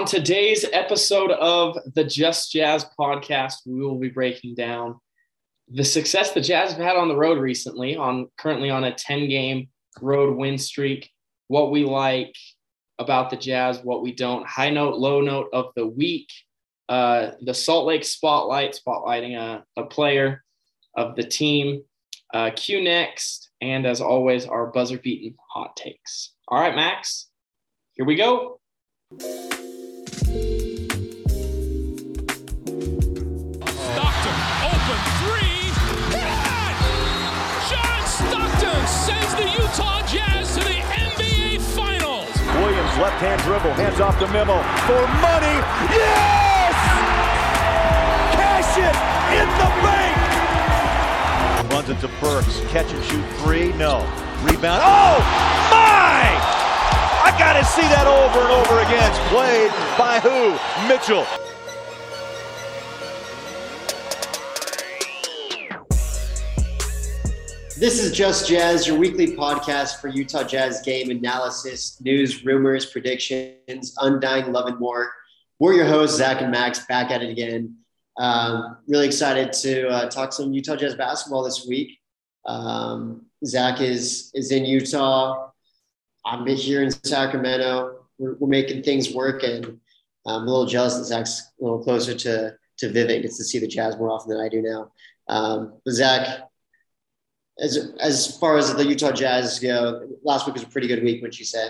On today's episode of the Just Jazz podcast, we will be breaking down the success the Jazz have had on the road recently, on currently on a 10 game road win streak, what we like about the Jazz, what we don't, high note, low note of the week, uh, the Salt Lake spotlight, spotlighting a, a player of the team, uh, Q next, and as always, our buzzer beaten hot takes. All right, Max, here we go. Left hand dribble, hands off to Memo for money. Yes! Cash it in the bank. Runs it to Burks, catch and shoot three. No. Rebound. Oh my! I gotta see that over and over again. It's played by who? Mitchell. This is Just Jazz, your weekly podcast for Utah Jazz game analysis, news, rumors, predictions, undying love, and more. We're your hosts, Zac and Max, back at it again. Um, really excited to uh, talk some Utah Jazz basketball this week. Um, Zac is is in Utah. I'm here in Sacramento. We're, we're making things work, and I'm a little jealous that Zac's a little closer to to Vivint, gets to see the Jazz more often than I do now. Um, Zac, as as far as the Utah Jazz go, last week was a pretty good week, would you say?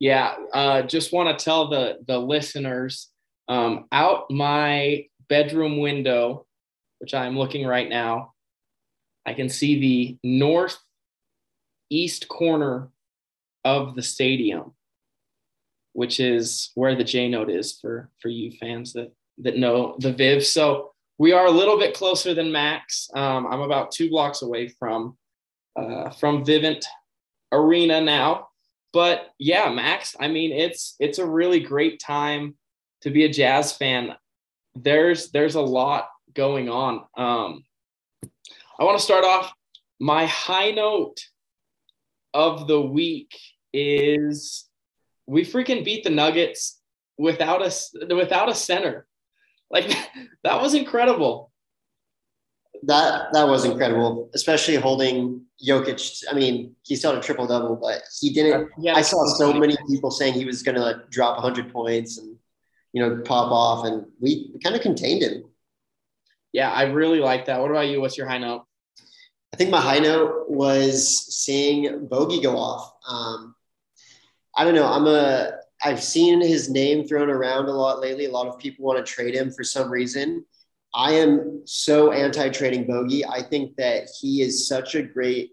Yeah, uh, just want to tell the the listeners um, out my bedroom window, which I'm looking right now. I can see the northeast corner of the stadium, which is where the J note is for for you fans that that know the Viv. So we are a little bit closer than Max. Um, I'm about two blocks away from uh, from Vivint Arena now, but yeah, Max. I mean, it's it's a really great time to be a Jazz fan. There's there's a lot going on. Um, I want to start off. My high note of the week is we freaking beat the Nuggets without a without a center. Like that was incredible. That that was incredible, especially holding Jokic. I mean, he still had a triple double, but he didn't. Yeah, I saw so many people saying he was going to like, drop 100 points and you know pop off, and we kind of contained him. Yeah, I really like that. What about you? What's your high note? I think my high note was seeing Bogey go off. Um, I don't know. I'm a. I've seen his name thrown around a lot lately. A lot of people want to trade him for some reason. I am so anti-trading Bogey. I think that he is such a great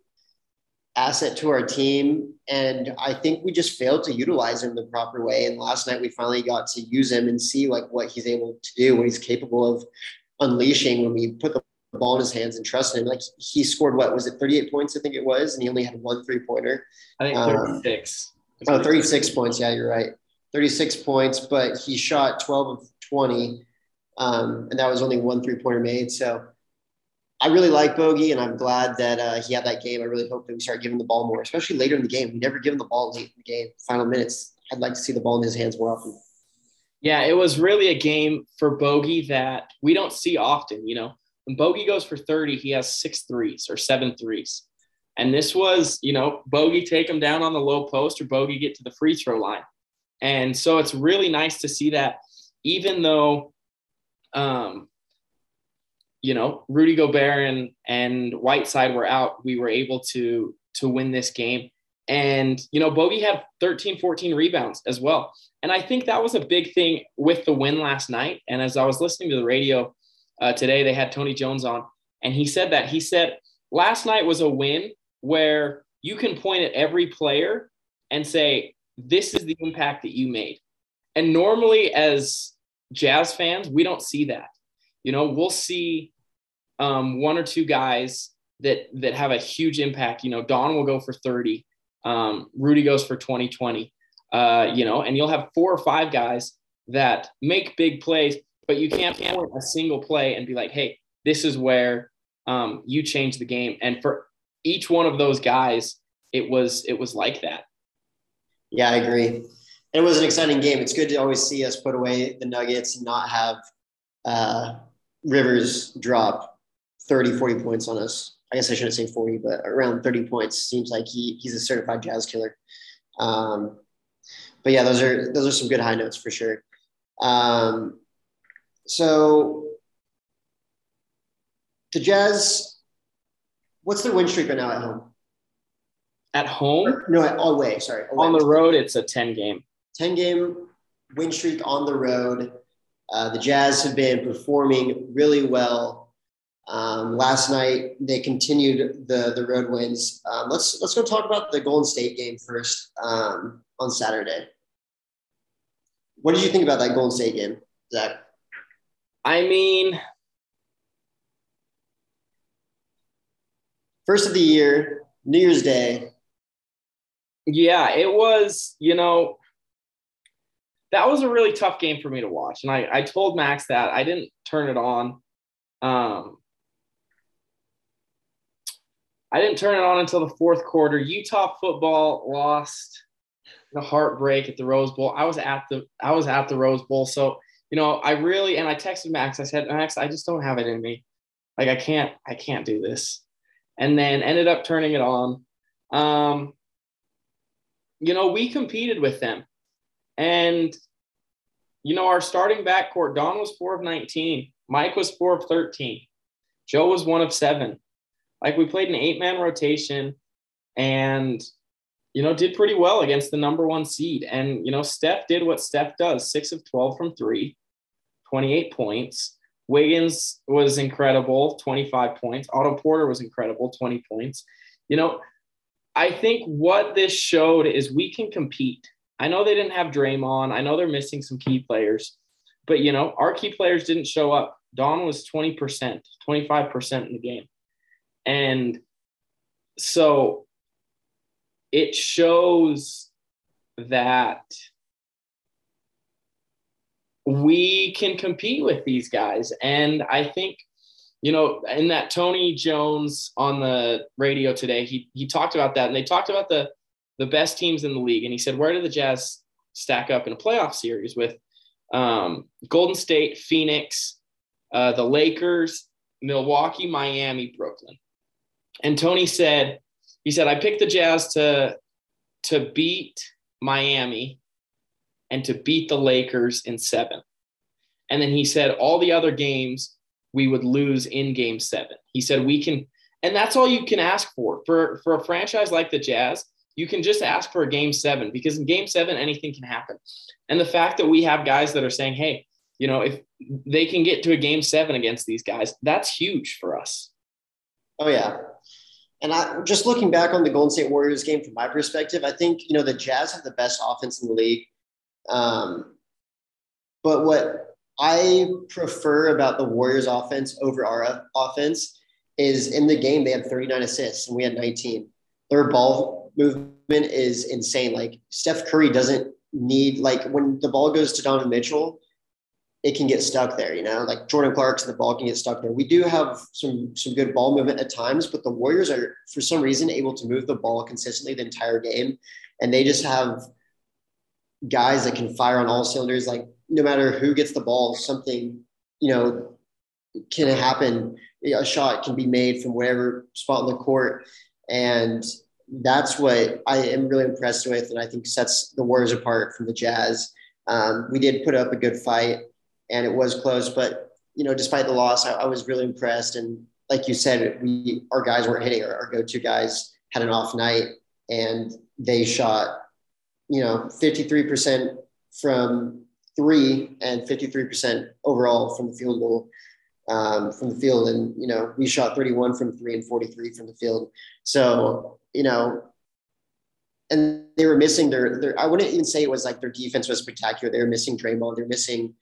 asset to our team, and I think we just failed to utilize him the proper way. And last night we finally got to use him and see like what he's able to do, what he's capable of unleashing when we put the ball in his hands and trust him. Like he scored what was it, 38 points, I think it was, and he only had one three pointer. I think Um, 36. Oh, 36 points. Yeah, you're right. 36 points, but he shot 12 of 20. Um, and that was only one three pointer made. So I really like Bogey, and I'm glad that uh, he had that game. I really hope that we start giving the ball more, especially later in the game. We never give him the ball late in the game, final minutes. I'd like to see the ball in his hands more often. Yeah, it was really a game for Bogey that we don't see often. You know, when Bogey goes for 30, he has six threes or seven threes. And this was, you know, Bogey take him down on the low post or Bogey get to the free throw line. And so it's really nice to see that even though, um, you know, Rudy Gobert and, and Whiteside were out, we were able to, to win this game. And, you know, Bogey had 13, 14 rebounds as well. And I think that was a big thing with the win last night. And as I was listening to the radio uh, today, they had Tony Jones on, and he said that. He said, last night was a win where you can point at every player and say, this is the impact that you made. And normally, as Jazz fans, we don't see that. You know, we'll see um, one or two guys that that have a huge impact. You know, Don will go for 30. Um, Rudy goes for 20, 20. Uh, you know, and you'll have four or five guys that make big plays, but you can't point a single play and be like, hey, this is where um, you change the game. And for each one of those guys, it was it was like that. Yeah, I agree. it was an exciting game. It's good to always see us put away the Nuggets and not have uh, Rivers drop 30, 40 points on us. I guess I shouldn't say 40, but around 30 points seems like he he's a certified jazz killer. Um, but yeah, those are those are some good high notes for sure. Um, so the Jazz, what's their win streak right now at home? At home? Or, no, away. Sorry, away. On the road, it's a 10 game. 10 game win streak on the road. Uh, the Jazz have been performing really well. Um, last night they continued the the road wins. Um, let's let's go talk about the Golden State game first um, on Saturday. What did you think about that Golden State game, Zac? I mean, first of the year, New Year's Day. Yeah, it was, you know, that was a really tough game for me to watch. And I, I told Max that I didn't turn it on. Um, I didn't turn it on until the fourth quarter. Utah football lost the heartbreak at the Rose Bowl. I was at the I was at the Rose Bowl. So, you know, I really and I texted Max. I said, Max, I just don't have it in me. Like I can't, I can't do this. And then ended up turning it on. Um, you know, we competed with them. And, you know, our starting backcourt, Don was four of 19, Mike was four of 13, Joe was one of seven. Like we played an eight man rotation and, you know, did pretty well against the number one seed. And, you know, Steph did what Steph does six of 12 from three, 28 points. Wiggins was incredible, 25 points. Otto Porter was incredible, 20 points. You know, I think what this showed is we can compete. I know they didn't have Draymond. I know they're missing some key players, but you know, our key players didn't show up. Don was 20%, 25% in the game. And so it shows that we can compete with these guys. And I think, you know, in that Tony Jones on the radio today, he he talked about that, and they talked about the the best teams in the league, and he said, where do the Jazz stack up in a playoff series with um, Golden State, Phoenix, uh, the Lakers, Milwaukee, Miami, Brooklyn. And Tony said, he said, I picked the Jazz to to beat Miami and to beat the Lakers in seven. And then he said all the other games we would lose in game seven. He said we can, and that's all you can ask for. For for a franchise like the Jazz, you can just ask for a game seven because in game seven, anything can happen. And the fact that we have guys that are saying, hey, you know, if they can get to a game seven against these guys, that's huge for us. Oh, yeah. And I just looking back on the Golden State Warriors game from my perspective, I think, you know, the Jazz have the best offense in the league. Um, but what I prefer about the Warriors offense over our offense is in the game, they had 39 assists and we had 19. Their ball movement is insane. Like Steph Curry doesn't need, like when the ball goes to Donovan Mitchell, it can get stuck there, you know, like Jordan Clarkson, the ball can get stuck there. We do have some some good ball movement at times, but the Warriors are for some reason able to move the ball consistently the entire game. And they just have guys that can fire on all cylinders. Like no matter who gets the ball, something you know can happen. A shot can be made from whatever spot in the court, and that's what I am really impressed with, and I think sets the Warriors apart from the Jazz. Um, we did put up a good fight, and it was close, but you know, despite the loss, I, I was really impressed. And like you said, we our guys weren't hitting. Our, our go-to guys had an off night, and they shot, you know, fifty-three percent from three and 53% overall from the field goal um, from the field. And, you know, we shot 31 from three and 43 from the field. So, you know, and they were missing their, their, I wouldn't even say it was like their defense was spectacular. They were missing Draymond. They're missing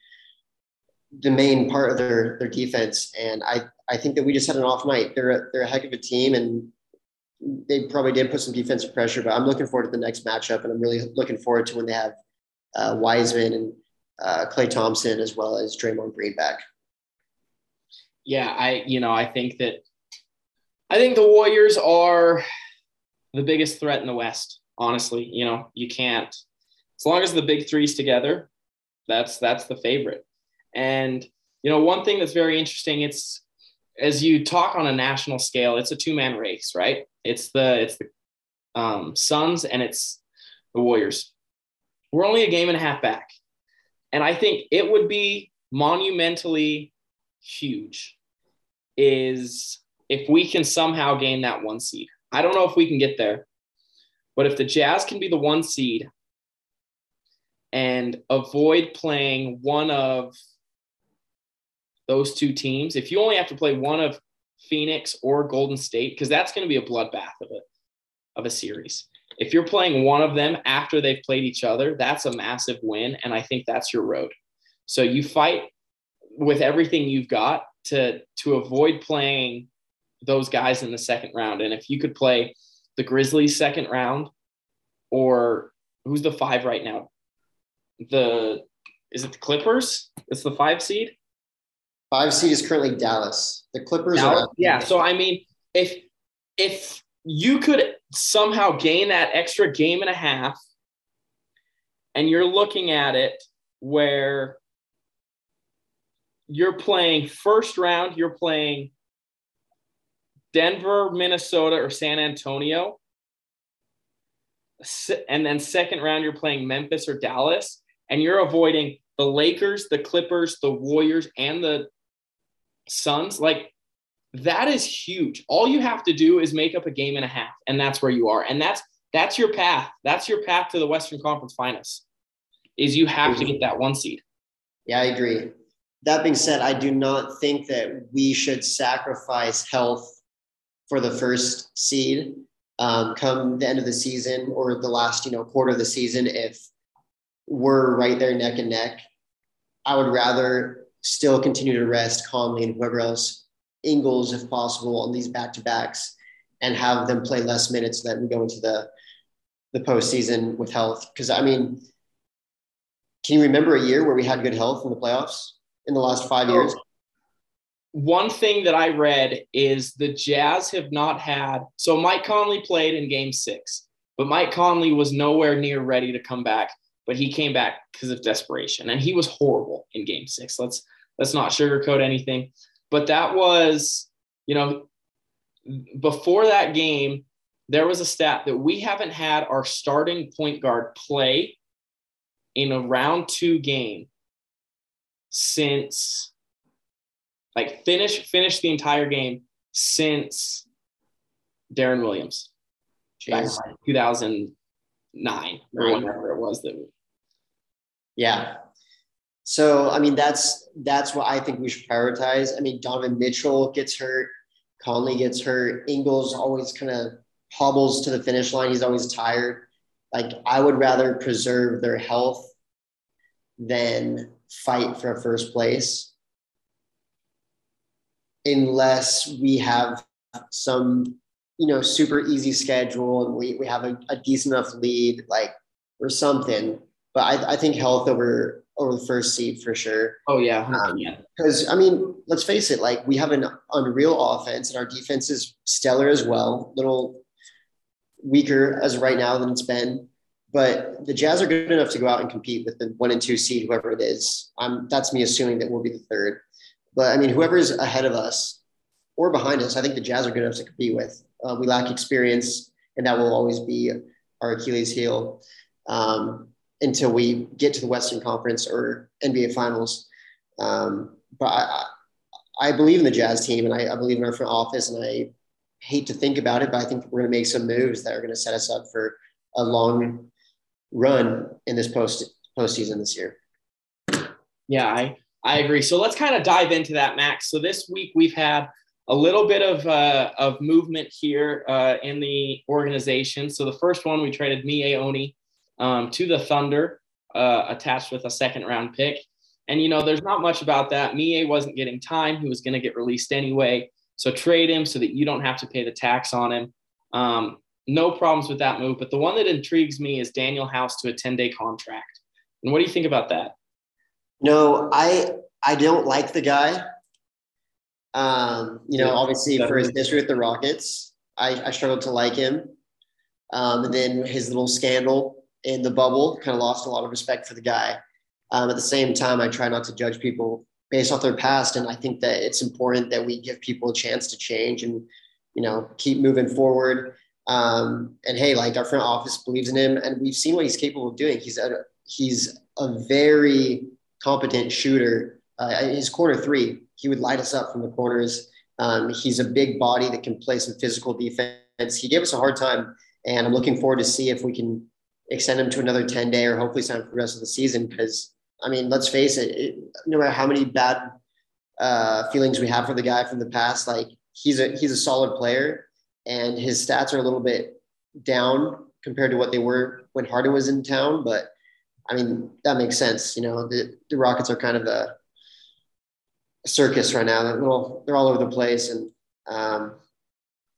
the main part of their, their defense. And I, I think that we just had an off night. They're a, they're a heck of a team and they probably did put some defensive pressure, but I'm looking forward to the next matchup. And I'm really looking forward to when they have uh, Wiseman and uh, Klay Thompson as well as Draymond Green back. Yeah, I you know I think that I think the Warriors are the biggest threat in the West. Honestly, you know you can't as long as the big three's together, that's that's the favorite. And you know, one thing that's very interesting, it's as you talk on a national scale, it's a two-man race, right? It's the it's the um, Suns and it's the Warriors. We're only a game and a half back. And I think it would be monumentally huge is if we can somehow gain that one seed. I don't know if we can get there, but if the Jazz can be the one seed and avoid playing one of those two teams, if you only have to play one of Phoenix or Golden State, because that's going to be a bloodbath of it of a series. If you're playing one of them after they've played each other, that's a massive win. And I think that's your road. So you fight with everything you've got to to avoid playing those guys in the second round. And if you could play the Grizzlies second round, or who's the five right now? The is it the Clippers? It's the five seed. Five seed is currently Dallas. The Clippers Dallas? are yeah. So I mean, if if you could somehow gain that extra game and a half, and you're looking at it where you're playing first round, you're playing Denver, Minnesota, or San Antonio. And then second round, you're playing Memphis or Dallas, and you're avoiding the Lakers, the Clippers, the Warriors, and the Suns. Like that is huge. All you have to do is make up a game and a half, and that's where you are. And that's that's your path. That's your path to the Western Conference Finals. Is you have to get that one seed. Yeah, I agree. That being said, I do not think that we should sacrifice health for the first seed um, come the end of the season or the last you know quarter of the season if we're right there neck and neck. I would rather still continue to rest Conley and whoever else Ingles, if possible, on these back to backs and have them play less minutes so that we go into the the postseason with health. Because I mean, can you remember a year where we had good health in the playoffs in the last five oh. years? One thing that I read is the Jazz have not had. So Mike Conley played in Game Six, but Mike Conley was nowhere near ready to come back. But he came back because of desperation, and he was horrible in Game Six. Let's let's not sugarcoat anything. But that was, you know, before that game, there was a stat that we haven't had our starting point guard play in a round two game since like finish finish the entire game since Deron Williams. Back in 2009 or whatever it was that we, yeah so I mean, that's that's what I think we should prioritize. I mean, Donovan Mitchell gets hurt, Conley gets hurt, Ingles always kind of hobbles to the finish line. He's always tired. Like I would rather preserve their health than fight for first place, unless we have some you know super easy schedule and we, we have a, a decent enough lead like or something but I, I think health over over the first seed for sure. Oh yeah, Because um, I mean, let's face it, like we have an unreal offense, and our defense is stellar as well. Little weaker as right now than it's been, but the Jazz are good enough to go out and compete with the one and two seed, whoever it is. Um, that's me assuming that we'll be the third. But I mean, whoever's ahead of us or behind us, I think the Jazz are good enough to compete with. Uh, we lack experience, and that will always be our Achilles heel. Um, until we get to the Western Conference or NBA Finals. Um, but I, I believe in the Jazz team and I, I, believe in our front office, and I hate to think about it, but I think we're going to make some moves that are going to set us up for a long run in this post postseason this year. Yeah, I I agree. So let's kind of dive into that, Max. So this week we've had a little bit of uh, of movement here uh, in the organization. So the first one we traded Miye Oni um, to the Thunder, uh, attached with a second round pick. And, you know, there's not much about that. Miye wasn't getting time. He was going to get released anyway. So trade him so that you don't have to pay the tax on him. Um, no problems with that move. But the one that intrigues me is Danuel House to a 10 day contract. And what do you think about that? No, I I don't like the guy. Um, you know, obviously for his history with the Rockets, I, I struggled to like him. Um, and then his little scandal in the bubble. Kind of lost a lot of respect for the guy. Um, at the same time, I try not to judge people based off their past, and I think that it's important that we give people a chance to change and you know keep moving forward. Um, and hey, like our front office believes in him, and we've seen what he's capable of doing. He's a he's a very competent shooter. Uh, his corner three, he would light us up from the corners. Um, he's a big body that can play some physical defense. He gave us a hard time, and I'm looking forward to see if we can extend him to another 10 day or hopefully sign him for the rest of the season. Because I mean, let's face it, it, no matter how many bad uh, feelings we have for the guy from the past, like he's a he's a solid player, and his stats are a little bit down compared to what they were when Harden was in town. But I mean, that makes sense. You know, the, the Rockets are kind of a circus right now. They're little, they're all over the place, and um,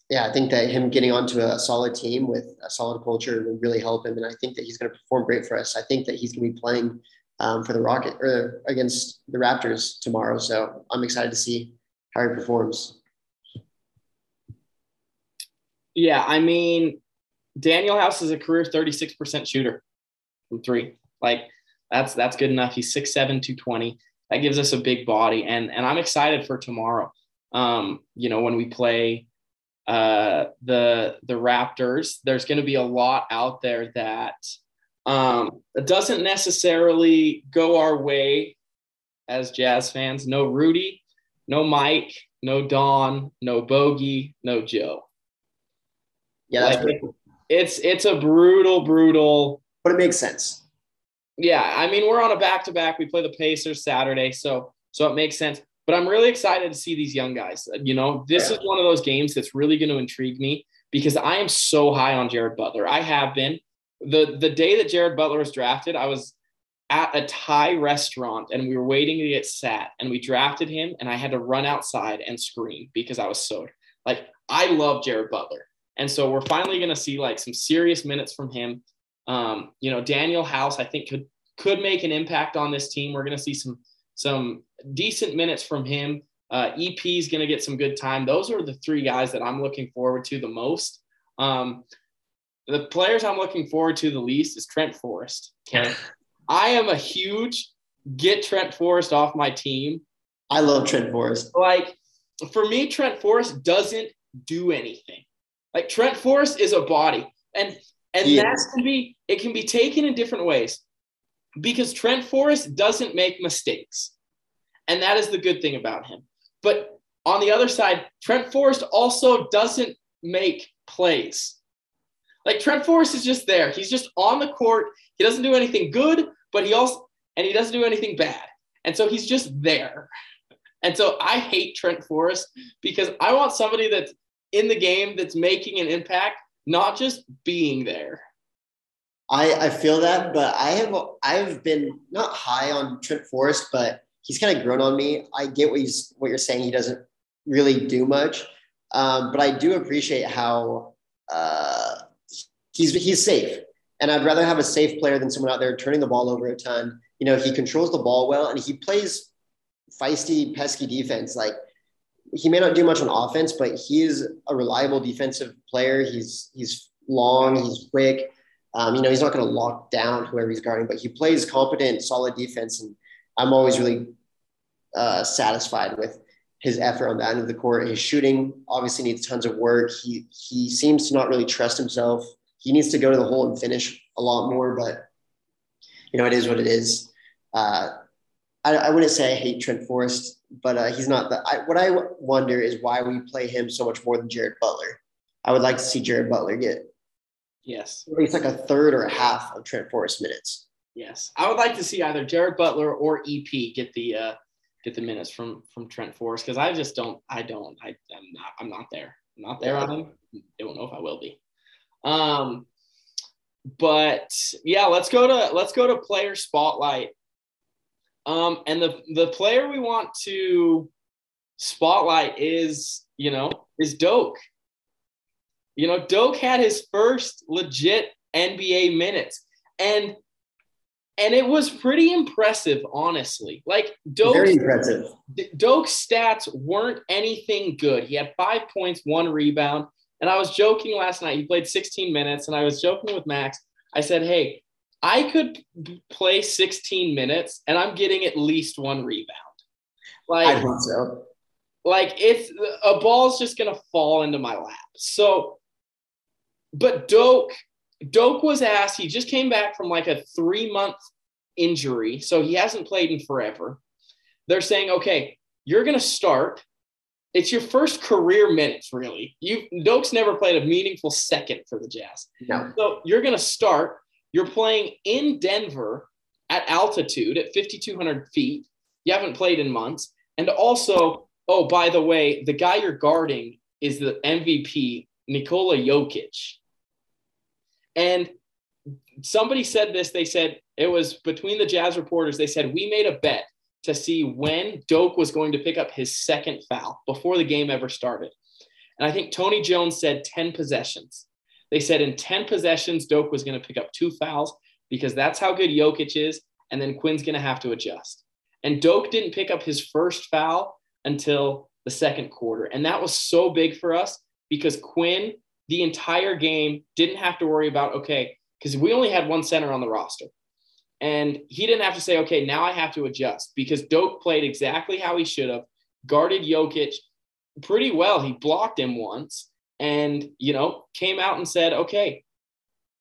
yeah, I think that him getting onto a solid team with a solid culture will really help him, and I think that he's going to perform great for us. I think that he's going to be playing um, for the Rocket or against the Raptors tomorrow, so I'm excited to see how he performs. Yeah, I mean, Danuel House is a career 36% shooter from three. Like that's that's good enough. He's 6'7, 220 that gives us a big body and and i'm excited for tomorrow um you know when we play uh the the raptors there's going to be a lot out there that um doesn't necessarily go our way as jazz fans no rudy no mike no don no bogey no joe yeah like, it's it's a brutal brutal but it makes sense yeah, I mean, we're on a back to back. We play the Pacers Saturday, so so it makes sense. But I'm really excited to see these young guys. You know, this yeah. is one of those games that's really going to intrigue me because I am so high on Jared Butler. I have been. The the day that Jared Butler was drafted, I was at a Thai restaurant and we were waiting to get sat and we drafted him and I had to run outside and scream because I was so like I love Jared Butler. And so we're finally going to see like some serious minutes from him. Um, you know, Danuel House, I think could could make an impact on this team. We're going to see some some decent minutes from him. Uh, EP is going to get some good time. Those are the three guys that I'm looking forward to the most. Um, the players I'm looking forward to the least is Trent Forrest. Okay, I am a huge get Trent Forrest off my team. I love Trent Forrest. Like for me, Trent Forrest doesn't do anything. Like Trent Forrest is a body, and and he that is. can be it can be taken in different ways because Trent Forrest doesn't make mistakes. And that is the good thing about him. But on the other side, Trent Forrest also doesn't make plays. Like Trent Forrest is just there. He's just on the court. He doesn't do anything good, but he also and he doesn't do anything bad. And so he's just there. And so I hate Trent Forrest because I want somebody that's in the game that's making an impact, not just being there. I, I feel that, but I have I've been not high on Trent Forrest, but he's kind of grown on me. I get what he's what you're saying. He doesn't really do much, um, but I do appreciate how uh, he's he's safe. And I'd rather have a safe player than someone out there turning the ball over a ton. You know, he controls the ball well, and he plays feisty, pesky defense. Like he may not do much on offense, but he is a reliable defensive player. He's he's long, he's quick. Um, you know, he's not going to lock down whoever he's guarding, but he plays competent, solid defense, and I'm always really uh, satisfied with his effort on the end of the court. His shooting obviously needs tons of work. He he seems to not really trust himself. He needs to go to the hole and finish a lot more, but you know, it is what it is. Uh, I, I, wouldn't say I hate Trent Forrest, but uh, he's not the. I, what I wonder is why we play him so much more than Jared Butler. I would like to see Jared Butler get Yes. At least like a third or a half of Trent Forrest minutes. Yes. I would like to see either Jared Butler or EP get the uh, get the minutes from from Trent Forrest because I just don't I don't I, I'm not I'm not there. I'm not there on him. I don't know if I will be. Um but yeah, let's go to let's go to player spotlight. Um and the the player we want to spotlight is, you know, is Doke. You know, Doke had his first legit NBA minutes. And and it was pretty impressive, honestly. Like Doke's, very impressive. Doke's stats weren't anything good. He had five points, one rebound. And I was joking last night. He played 16 minutes, and I was joking with Max. I said, "Hey, I could play 16 minutes and I'm getting at least one rebound. Like I hope so. like it's a ball's just gonna fall into my lap. So, but Doke, Doke was asked. He just came back from like a three month injury, so he hasn't played in forever. They're saying, okay, you're gonna start. It's your first career minutes, really. You Doke's never played a meaningful second for the Jazz. No. So you're gonna start. You're playing in Denver at altitude at 5,200 feet. You haven't played in months. And also, oh, by the way, the guy you're guarding is the MVP, Nikola Jokic. And somebody said this. They said it was between the Jazz reporters. They said, We made a bet to see when Doke was going to pick up his second foul before the game ever started. And I think Tony Jones said 10 possessions. They said in 10 possessions, Doke was going to pick up two fouls because that's how good Jokic is. And then Quin's going to have to adjust. And Doke didn't pick up his first foul until the second quarter. And that was so big for us because Quin, the entire game, didn't have to worry about, okay, because we only had one center on the roster. And he didn't have to say, okay, now I have to adjust because Doke played exactly how he should have, guarded Jokic pretty well. He blocked him once and, you know, came out and said, okay,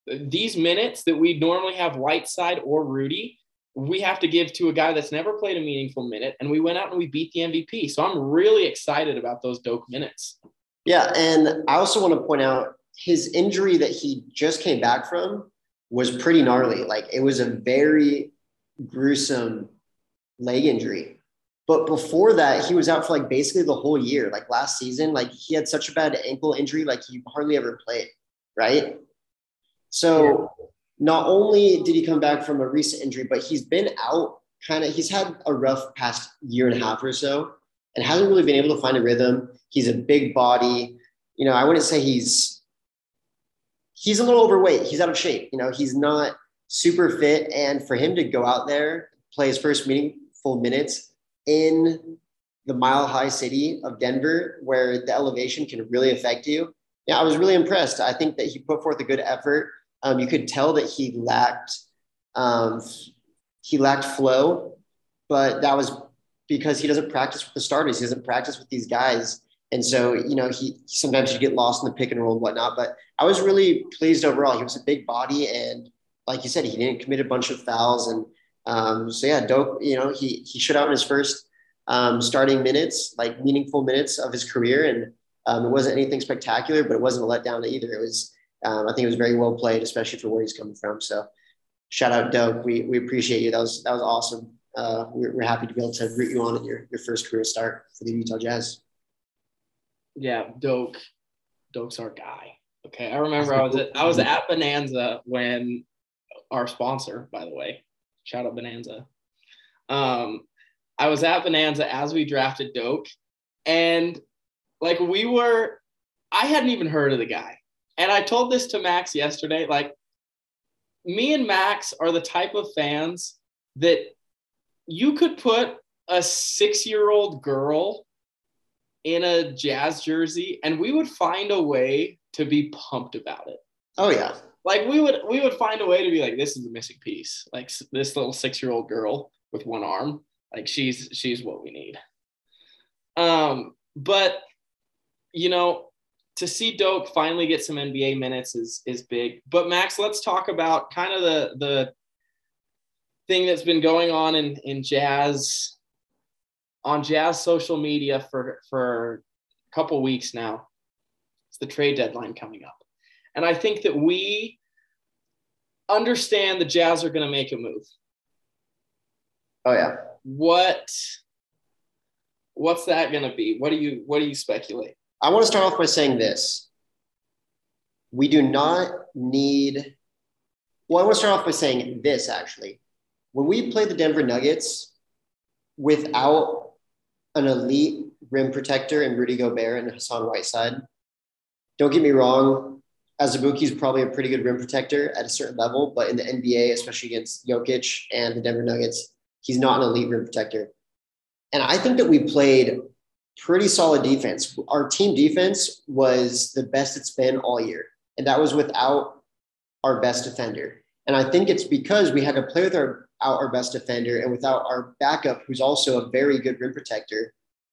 these minutes that we normally have Whiteside or Rudy, we have to give to a guy that's never played a meaningful minute. And we went out and we beat the MVP. So I'm really excited about those Doke minutes. Yeah, and I also want to point out his injury that he just came back from was pretty gnarly. Like it was a very gruesome leg injury. But before that, he was out for like basically the whole year. Like last season, like he had such a bad ankle injury, like he hardly ever played, right? So not only did he come back from a recent injury, but he's been out kind of, he's had a rough past year and a half or so and hasn't really been able to find a rhythm. He's a big body. You know, I wouldn't say he's he's a little overweight. He's out of shape. You know, he's not super fit. And for him to go out there, play his first meaningful minutes in the mile high city of Denver, where the elevation can really affect you. Yeah, I was really impressed. I think that he put forth a good effort. Um, you could tell that he lacked um, he lacked flow, but that was because he doesn't practice with the starters. He doesn't practice with these guys. And so, you know, he sometimes you get lost in the pick and roll and whatnot. But I was really pleased overall. He was a big body, and like you said, he didn't commit a bunch of fouls. And um, so, yeah, dope. You know, he he shut out in his first um, starting minutes, like meaningful minutes of his career, and um, it wasn't anything spectacular, but it wasn't a letdown either. It was, um, I think, it was very well played, especially for where he's coming from. So, shout out, Doke. We we appreciate you. That was that was awesome. Uh, we're, we're happy to be able to root you on at your, your first career start for the Utah Jazz. Yeah, Doke. Doke's our guy. Okay. I remember I was at I was at Bonanza when our sponsor, by the way, shout out Bonanza. Um, I was at Bonanza as we drafted Doke, and like we were, I hadn't even heard of the guy. And I told this to Max yesterday. Like, me and Max are the type of fans that you could put a six year old girl in a jazz jersey and we would find a way to be pumped about it. Oh yeah. Like we would we would find a way to be like this is the missing piece. Like this little 6-year-old girl with one arm, like she's she's what we need. Um but you know, to see Doke finally get some NBA minutes is is big. But Max, let's talk about kind of the the thing that's been going on in in jazz on jazz social media for for a couple weeks now. It's the trade deadline coming up. And I think that we understand the Jazz are going to make a move. Oh yeah. What what's that going to be? What do you what do you speculate? I want to start off by saying this. We do not need well, I want to start off by saying this actually. When we play the Denver Nuggets without an elite rim protector in Rudy Gobert and Hassan Whiteside. Don't get me wrong, Azubuike's probably a pretty good rim protector at a certain level, but in the NBA, especially against Jokic and the Denver Nuggets, he's not an elite rim protector. And I think that we played pretty solid defense. Our team defense was the best it's been all year, and that was without our best defender. And I think it's because we had to play with our out our best defender and without our backup, who's also a very good rim protector,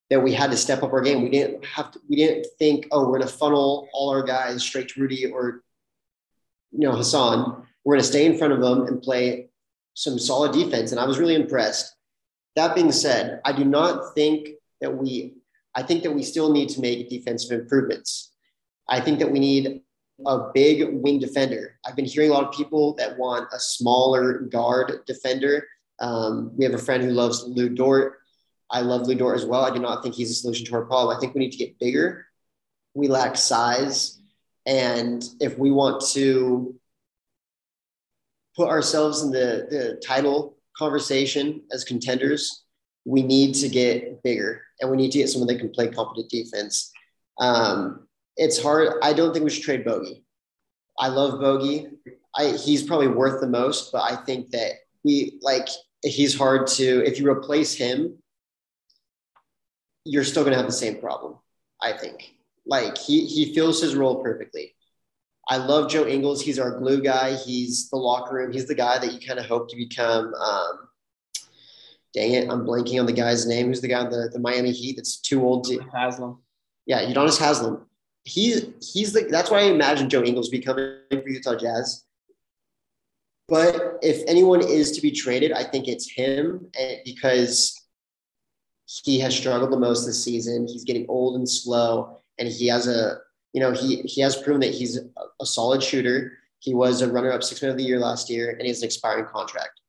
that we had to step up our game. We didn't have to, we didn't think, oh, we're gonna funnel all our guys straight to Rudy or you know Hassan. We're gonna stay in front of them and play some solid defense. And I was really impressed. That being said, I do not think that we I think that we still need to make defensive improvements. I think that we need a big wing defender. I've been hearing a lot of people that want a smaller guard defender. Um, we have a friend who loves Lu Dort. I love Lu Dort as well. I do not think he's a solution to our problem. I think we need to get bigger. We lack size. And if we want to put ourselves in the, the title conversation as contenders, we need to get bigger and we need to get someone that can play competent defense. Um, it's hard. I don't think we should trade Bogey. I love Bogey. I, he's probably worth the most, but I think that we like he's hard to if you replace him, you're still gonna have the same problem. I think. Like he he fills his role perfectly. I love Joe Ingles. He's our glue guy. He's the locker room. He's the guy that you kind of hope to become. Um, dang it, I'm blanking on the guy's name. Who's the guy the, the Miami Heat that's too old to Haslem. Yeah, Udonis Haslem. He's he's the that's why I imagine Joe Ingles becoming for Utah Jazz. But if anyone is to be traded, I think it's him because he has struggled the most this season. He's getting old and slow, and he has a you know he he has proven that he's a, a solid shooter. He was a runner-up six man of the year last year, and he has an expiring contract.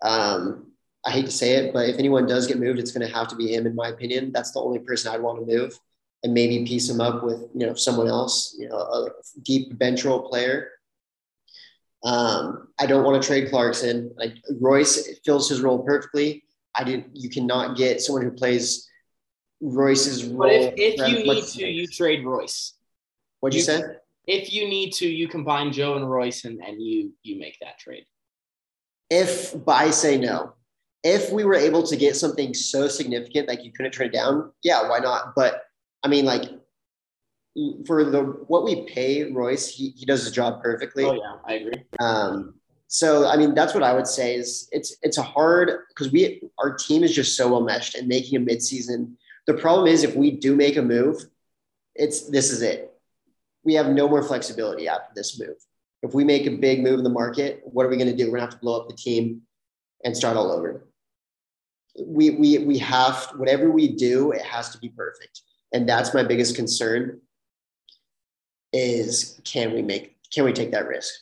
Um, I hate to say it, but if anyone does get moved, it's going to have to be him, in my opinion. That's the only person I'd want to move, and maybe piece him up with you know someone else, you know, a deep bench role player. Um, I don't want to trade Clarkson. Like Royce fills his role perfectly. I didn't. You cannot get someone who plays Royce's role. But if, if you need to, you trade Royce. What'd you, you say? If you need to, you combine Joe and Royce, and, and you you make that trade. If but I say no, if we were able to get something so significant like you couldn't trade down, yeah, why not? But I mean, like for the what we pay Royce, he, he does his job perfectly. Oh yeah, I agree. Um, so I mean, that's what I would say is it's it's a hard because we our team is just so well meshed and making a midseason. The problem is if we do make a move, it's this is it. We have no more flexibility after this move. If we make a big move in the market, what are we going to do? We're going to have to blow up the team and start all over we we we have whatever we do, it has to be perfect, and that's my biggest concern. Is can we make can we take that risk?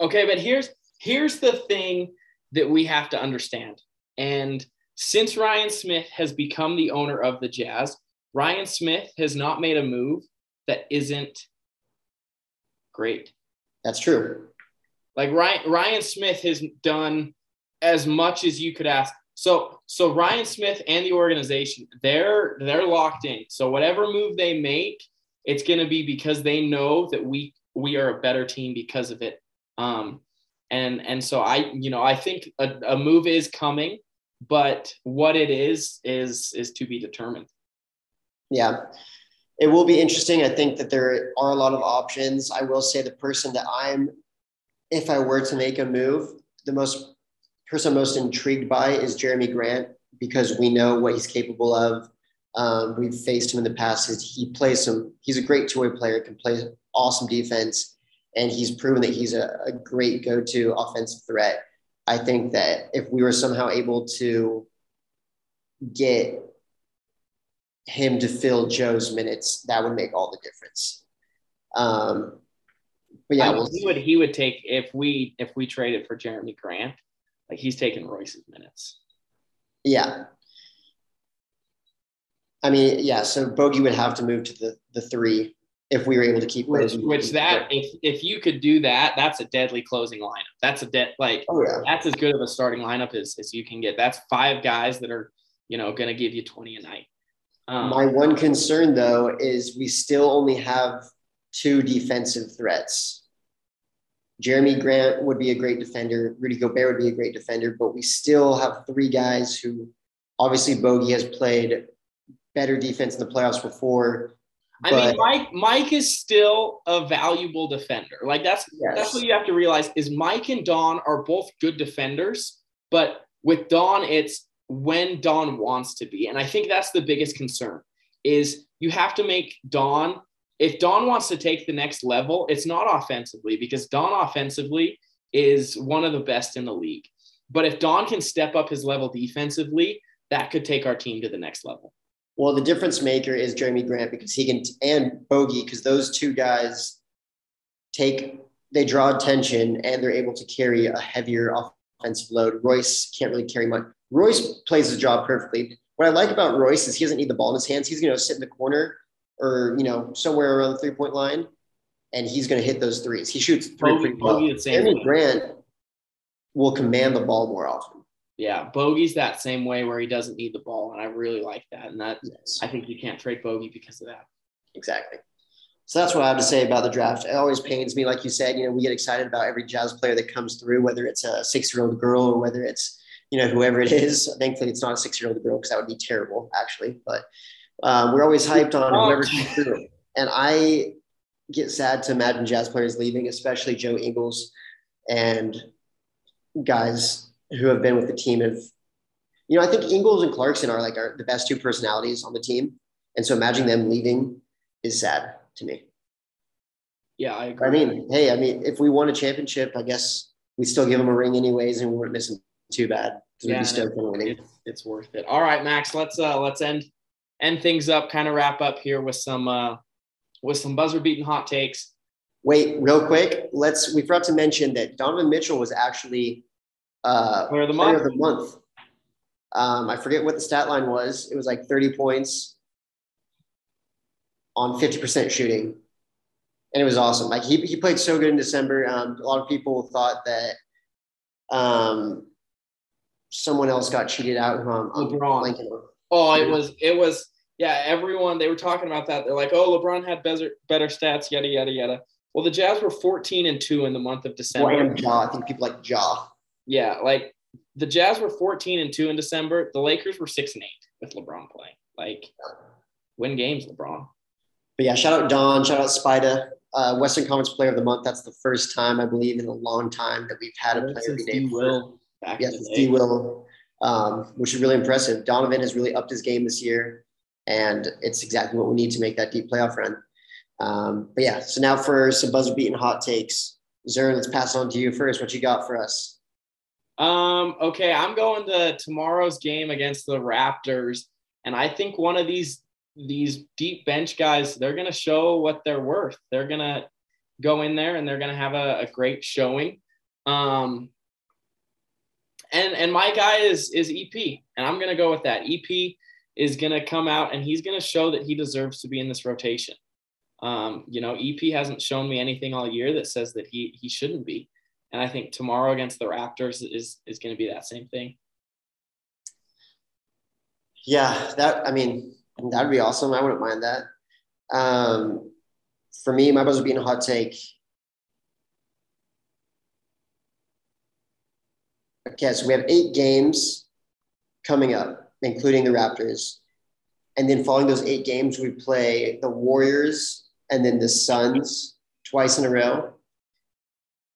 Okay, but here's here's the thing that we have to understand. And since Ryan Smith has become the owner of the Jazz, Ryan Smith has not made a move that isn't great. That's true. Like Ryan Ryan Smith has done as much as you could ask. So so Ryan Smith and the organization, they're they're locked in. So whatever move they make, it's going to be because they know that we we are a better team because of it. Um, and and so I you know I think a, a move is coming, but what it is is is to be determined. Yeah. It will be interesting. I think that there are a lot of options. I will say the person that I'm, if I were to make a move, the most person I'm most intrigued by is Jerami Grant because we know what he's capable of. Um, we've faced him in the past. He plays some. He's a great two-way player. Can play awesome defense, and he's proven that he's a, a great go-to offensive threat. I think that if we were somehow able to get him to fill Joe's minutes, that would make all the difference. Um, but yeah, we'll he would he would take if we if we traded for Jerami Grant, like he's taking Royce's minutes. Yeah. I mean, yeah. So Bogey would have to move to the the three if we were able to keep which, which that if if you could do that, that's a deadly closing lineup. That's a dead like oh, yeah. that's as good of a starting lineup as, as you can get. That's five guys that are you know going to give you twenty a night. Um, My one concern though is we still only have two defensive threats Jerami Grant would be a great defender. Rudy Gobert would be a great defender, but we still have three guys who obviously Bogey has played better defense in the playoffs before. I mean, Mike Mike is still a valuable defender. Like that's Yes. that's what you have to realize is Mike and Don are both good defenders, but with Don, it's when Don wants to be. And I think that's the biggest concern is you have to make Don if Don wants to take the next level, it's not offensively because Don offensively is one of the best in the league. But if Don can step up his level defensively, that could take our team to the next level. Well, the difference maker is Jerami Grant because he can, and Bogey, because those two guys take, they draw attention and they're able to carry a heavier offensive load. Royce can't really carry much. Royce plays his job perfectly. What I like about Royce is he doesn't need the ball in his hands. He's going to sit in the corner or, you know, somewhere around the three point line and he's going to hit those threes. He shoots three Bogey, pretty well. Jerami. Grant will command the ball more often. Yeah, Bogey's that same way where he doesn't need the ball, and I really like that. And that Yes. I think you can't trade Bogey because of that. Exactly. So that's what I have to say about the draft. It always pains me, like you said, you know, we get excited about every jazz player that comes through, whether it's a six-year-old girl or whether it's, you know, whoever it is. Thankfully, it's not a six-year-old girl because that would be terrible, actually. But um, we're always hyped on whoever comes through. And I get sad to imagine jazz players leaving, especially Joe Ingles and guys who have been with the team have, you know, I think Ingles and Clarkson are like our, the best two personalities on the team. And so imagining them leaving is sad to me. Yeah, I agree. I mean, hey, I mean, if we won a championship, I guess we still give them a ring anyways, and we wouldn't miss them too bad Yeah, we'd be stoked on winning. it's, it's worth it. All right, Max, let's uh let's end end things up, kind of wrap up here with some uh with some buzzer beating hot takes. Wait, real quick, let's. We forgot to mention that Donovan Mitchell was actually uh, Player of the month. of the month. Um, I forget what the stat line was. It was like 30 points on 50% shooting. And it was awesome. Like he, he played so good in December. Um, a lot of people thought that um, someone else got cheated out. Who I'm, I'm LeBron. blanking on. Oh, it was it was yeah, everyone they were talking about that. They're like, "Oh, LeBron had better better stats, yada yada yada." Well, the Jazz were 14 and 2 in the month of December. Random jaw. I think people like jaw. Yeah, like the Jazz were 14 and 2 in December. The Lakers were 6 and 8 with LeBron playing. Like win games, LeBron. But yeah, shout out Don, shout out Spida, uh, Western Conference Player of the Month. That's the first time I believe in a long time that we've had a player Since every day. D. Will back Yes, it's the D. Will, um, which is really impressive. Donovan has really upped his game this year, and it's exactly what we need to make that deep playoff run. Um, but yeah, so now for some buzzer beating hot takes. Zern, let's pass it on to you first. What you got for us? Um, okay, I'm going to tomorrow's game against the Raptors, and I think one of these these deep bench guys, they're gonna show what they're worth. They're gonna go in there and they're gonna have a, a great showing. Um, and and my guy is is EP, and I'm gonna go with that. EP is gonna come out and he's gonna show that he deserves to be in this rotation. Um, you know, EP hasn't shown me anything all year that says that he he shouldn't be. And I think tomorrow against the Raptors is is to be that same thing. Yeah, that I mean, that'd be awesome. I wouldn't mind that. Um, for me, my buzzer beating hot take. Okay, so we have eight games coming up, including the Raptors. And then following those eight games, we play the Warriors and then the Suns twice in a row.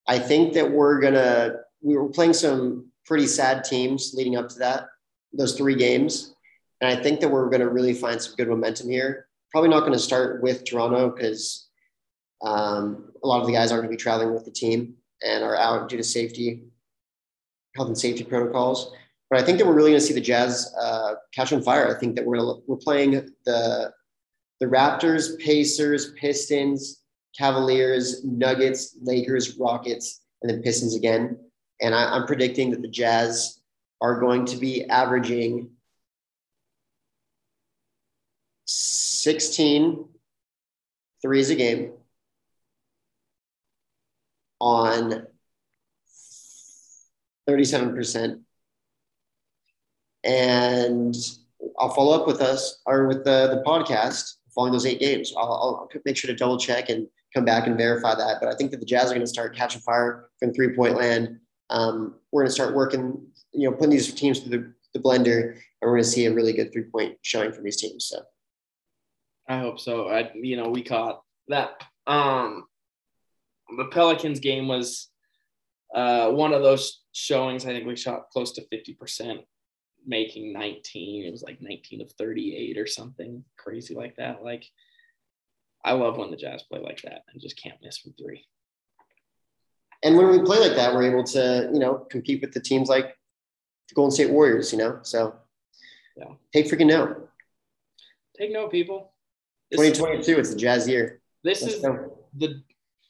I think that we're gonna we were playing some pretty sad teams leading up to that, those three games. And I think that we're to really find some good momentum here. Probably not to start with Toronto because um, a lot of the guys aren't to be traveling with the team and are out due to safety, health and safety protocols. But I think that we're really going to see the Jazz uh, catch on fire. I think that we're we're playing the the Raptors, Pacers, Pistons, Cavaliers, Nuggets, Lakers, Rockets, and then Pistons again. And I, I'm predicting that the Jazz are going to be averaging 16 threes a game on 37%. And I'll follow up with us or with the, the podcast following those eight games. I'll, I'll make sure to double check and come back and verify that. But I think that the Jazz are going to start catching fire from three point land. Um, we're going to start working, you know, putting these teams through the, the blender, and we're going to see a really good three point showing from these teams. So I hope so. I you know we caught that. Um, the Pelicans game was uh, one of those showings. I think we shot close to fifty percent, making nineteen. It was like nineteen of thirty-eight or something crazy like that. Like I love when the Jazz play like that and just can't miss from three. And when we play like that, we're able to, you know, compete with the teams like the Golden State Warriors, you know? So Yeah. take freaking note. Take note, people. This, 2022, it's the Jazz year. this Let's is go. the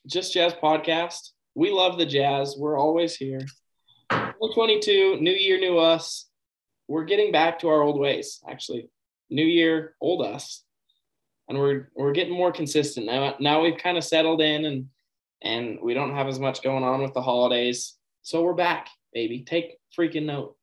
Just Jazz podcast. We love the Jazz. We're always here. 2022, new year, new us. We're getting back to our old ways, actually. New year, old us. And we're we're getting more consistent. Now now we've kind of settled in and and we don't have as much going on with the holidays. So we're back, baby. Take freaking note.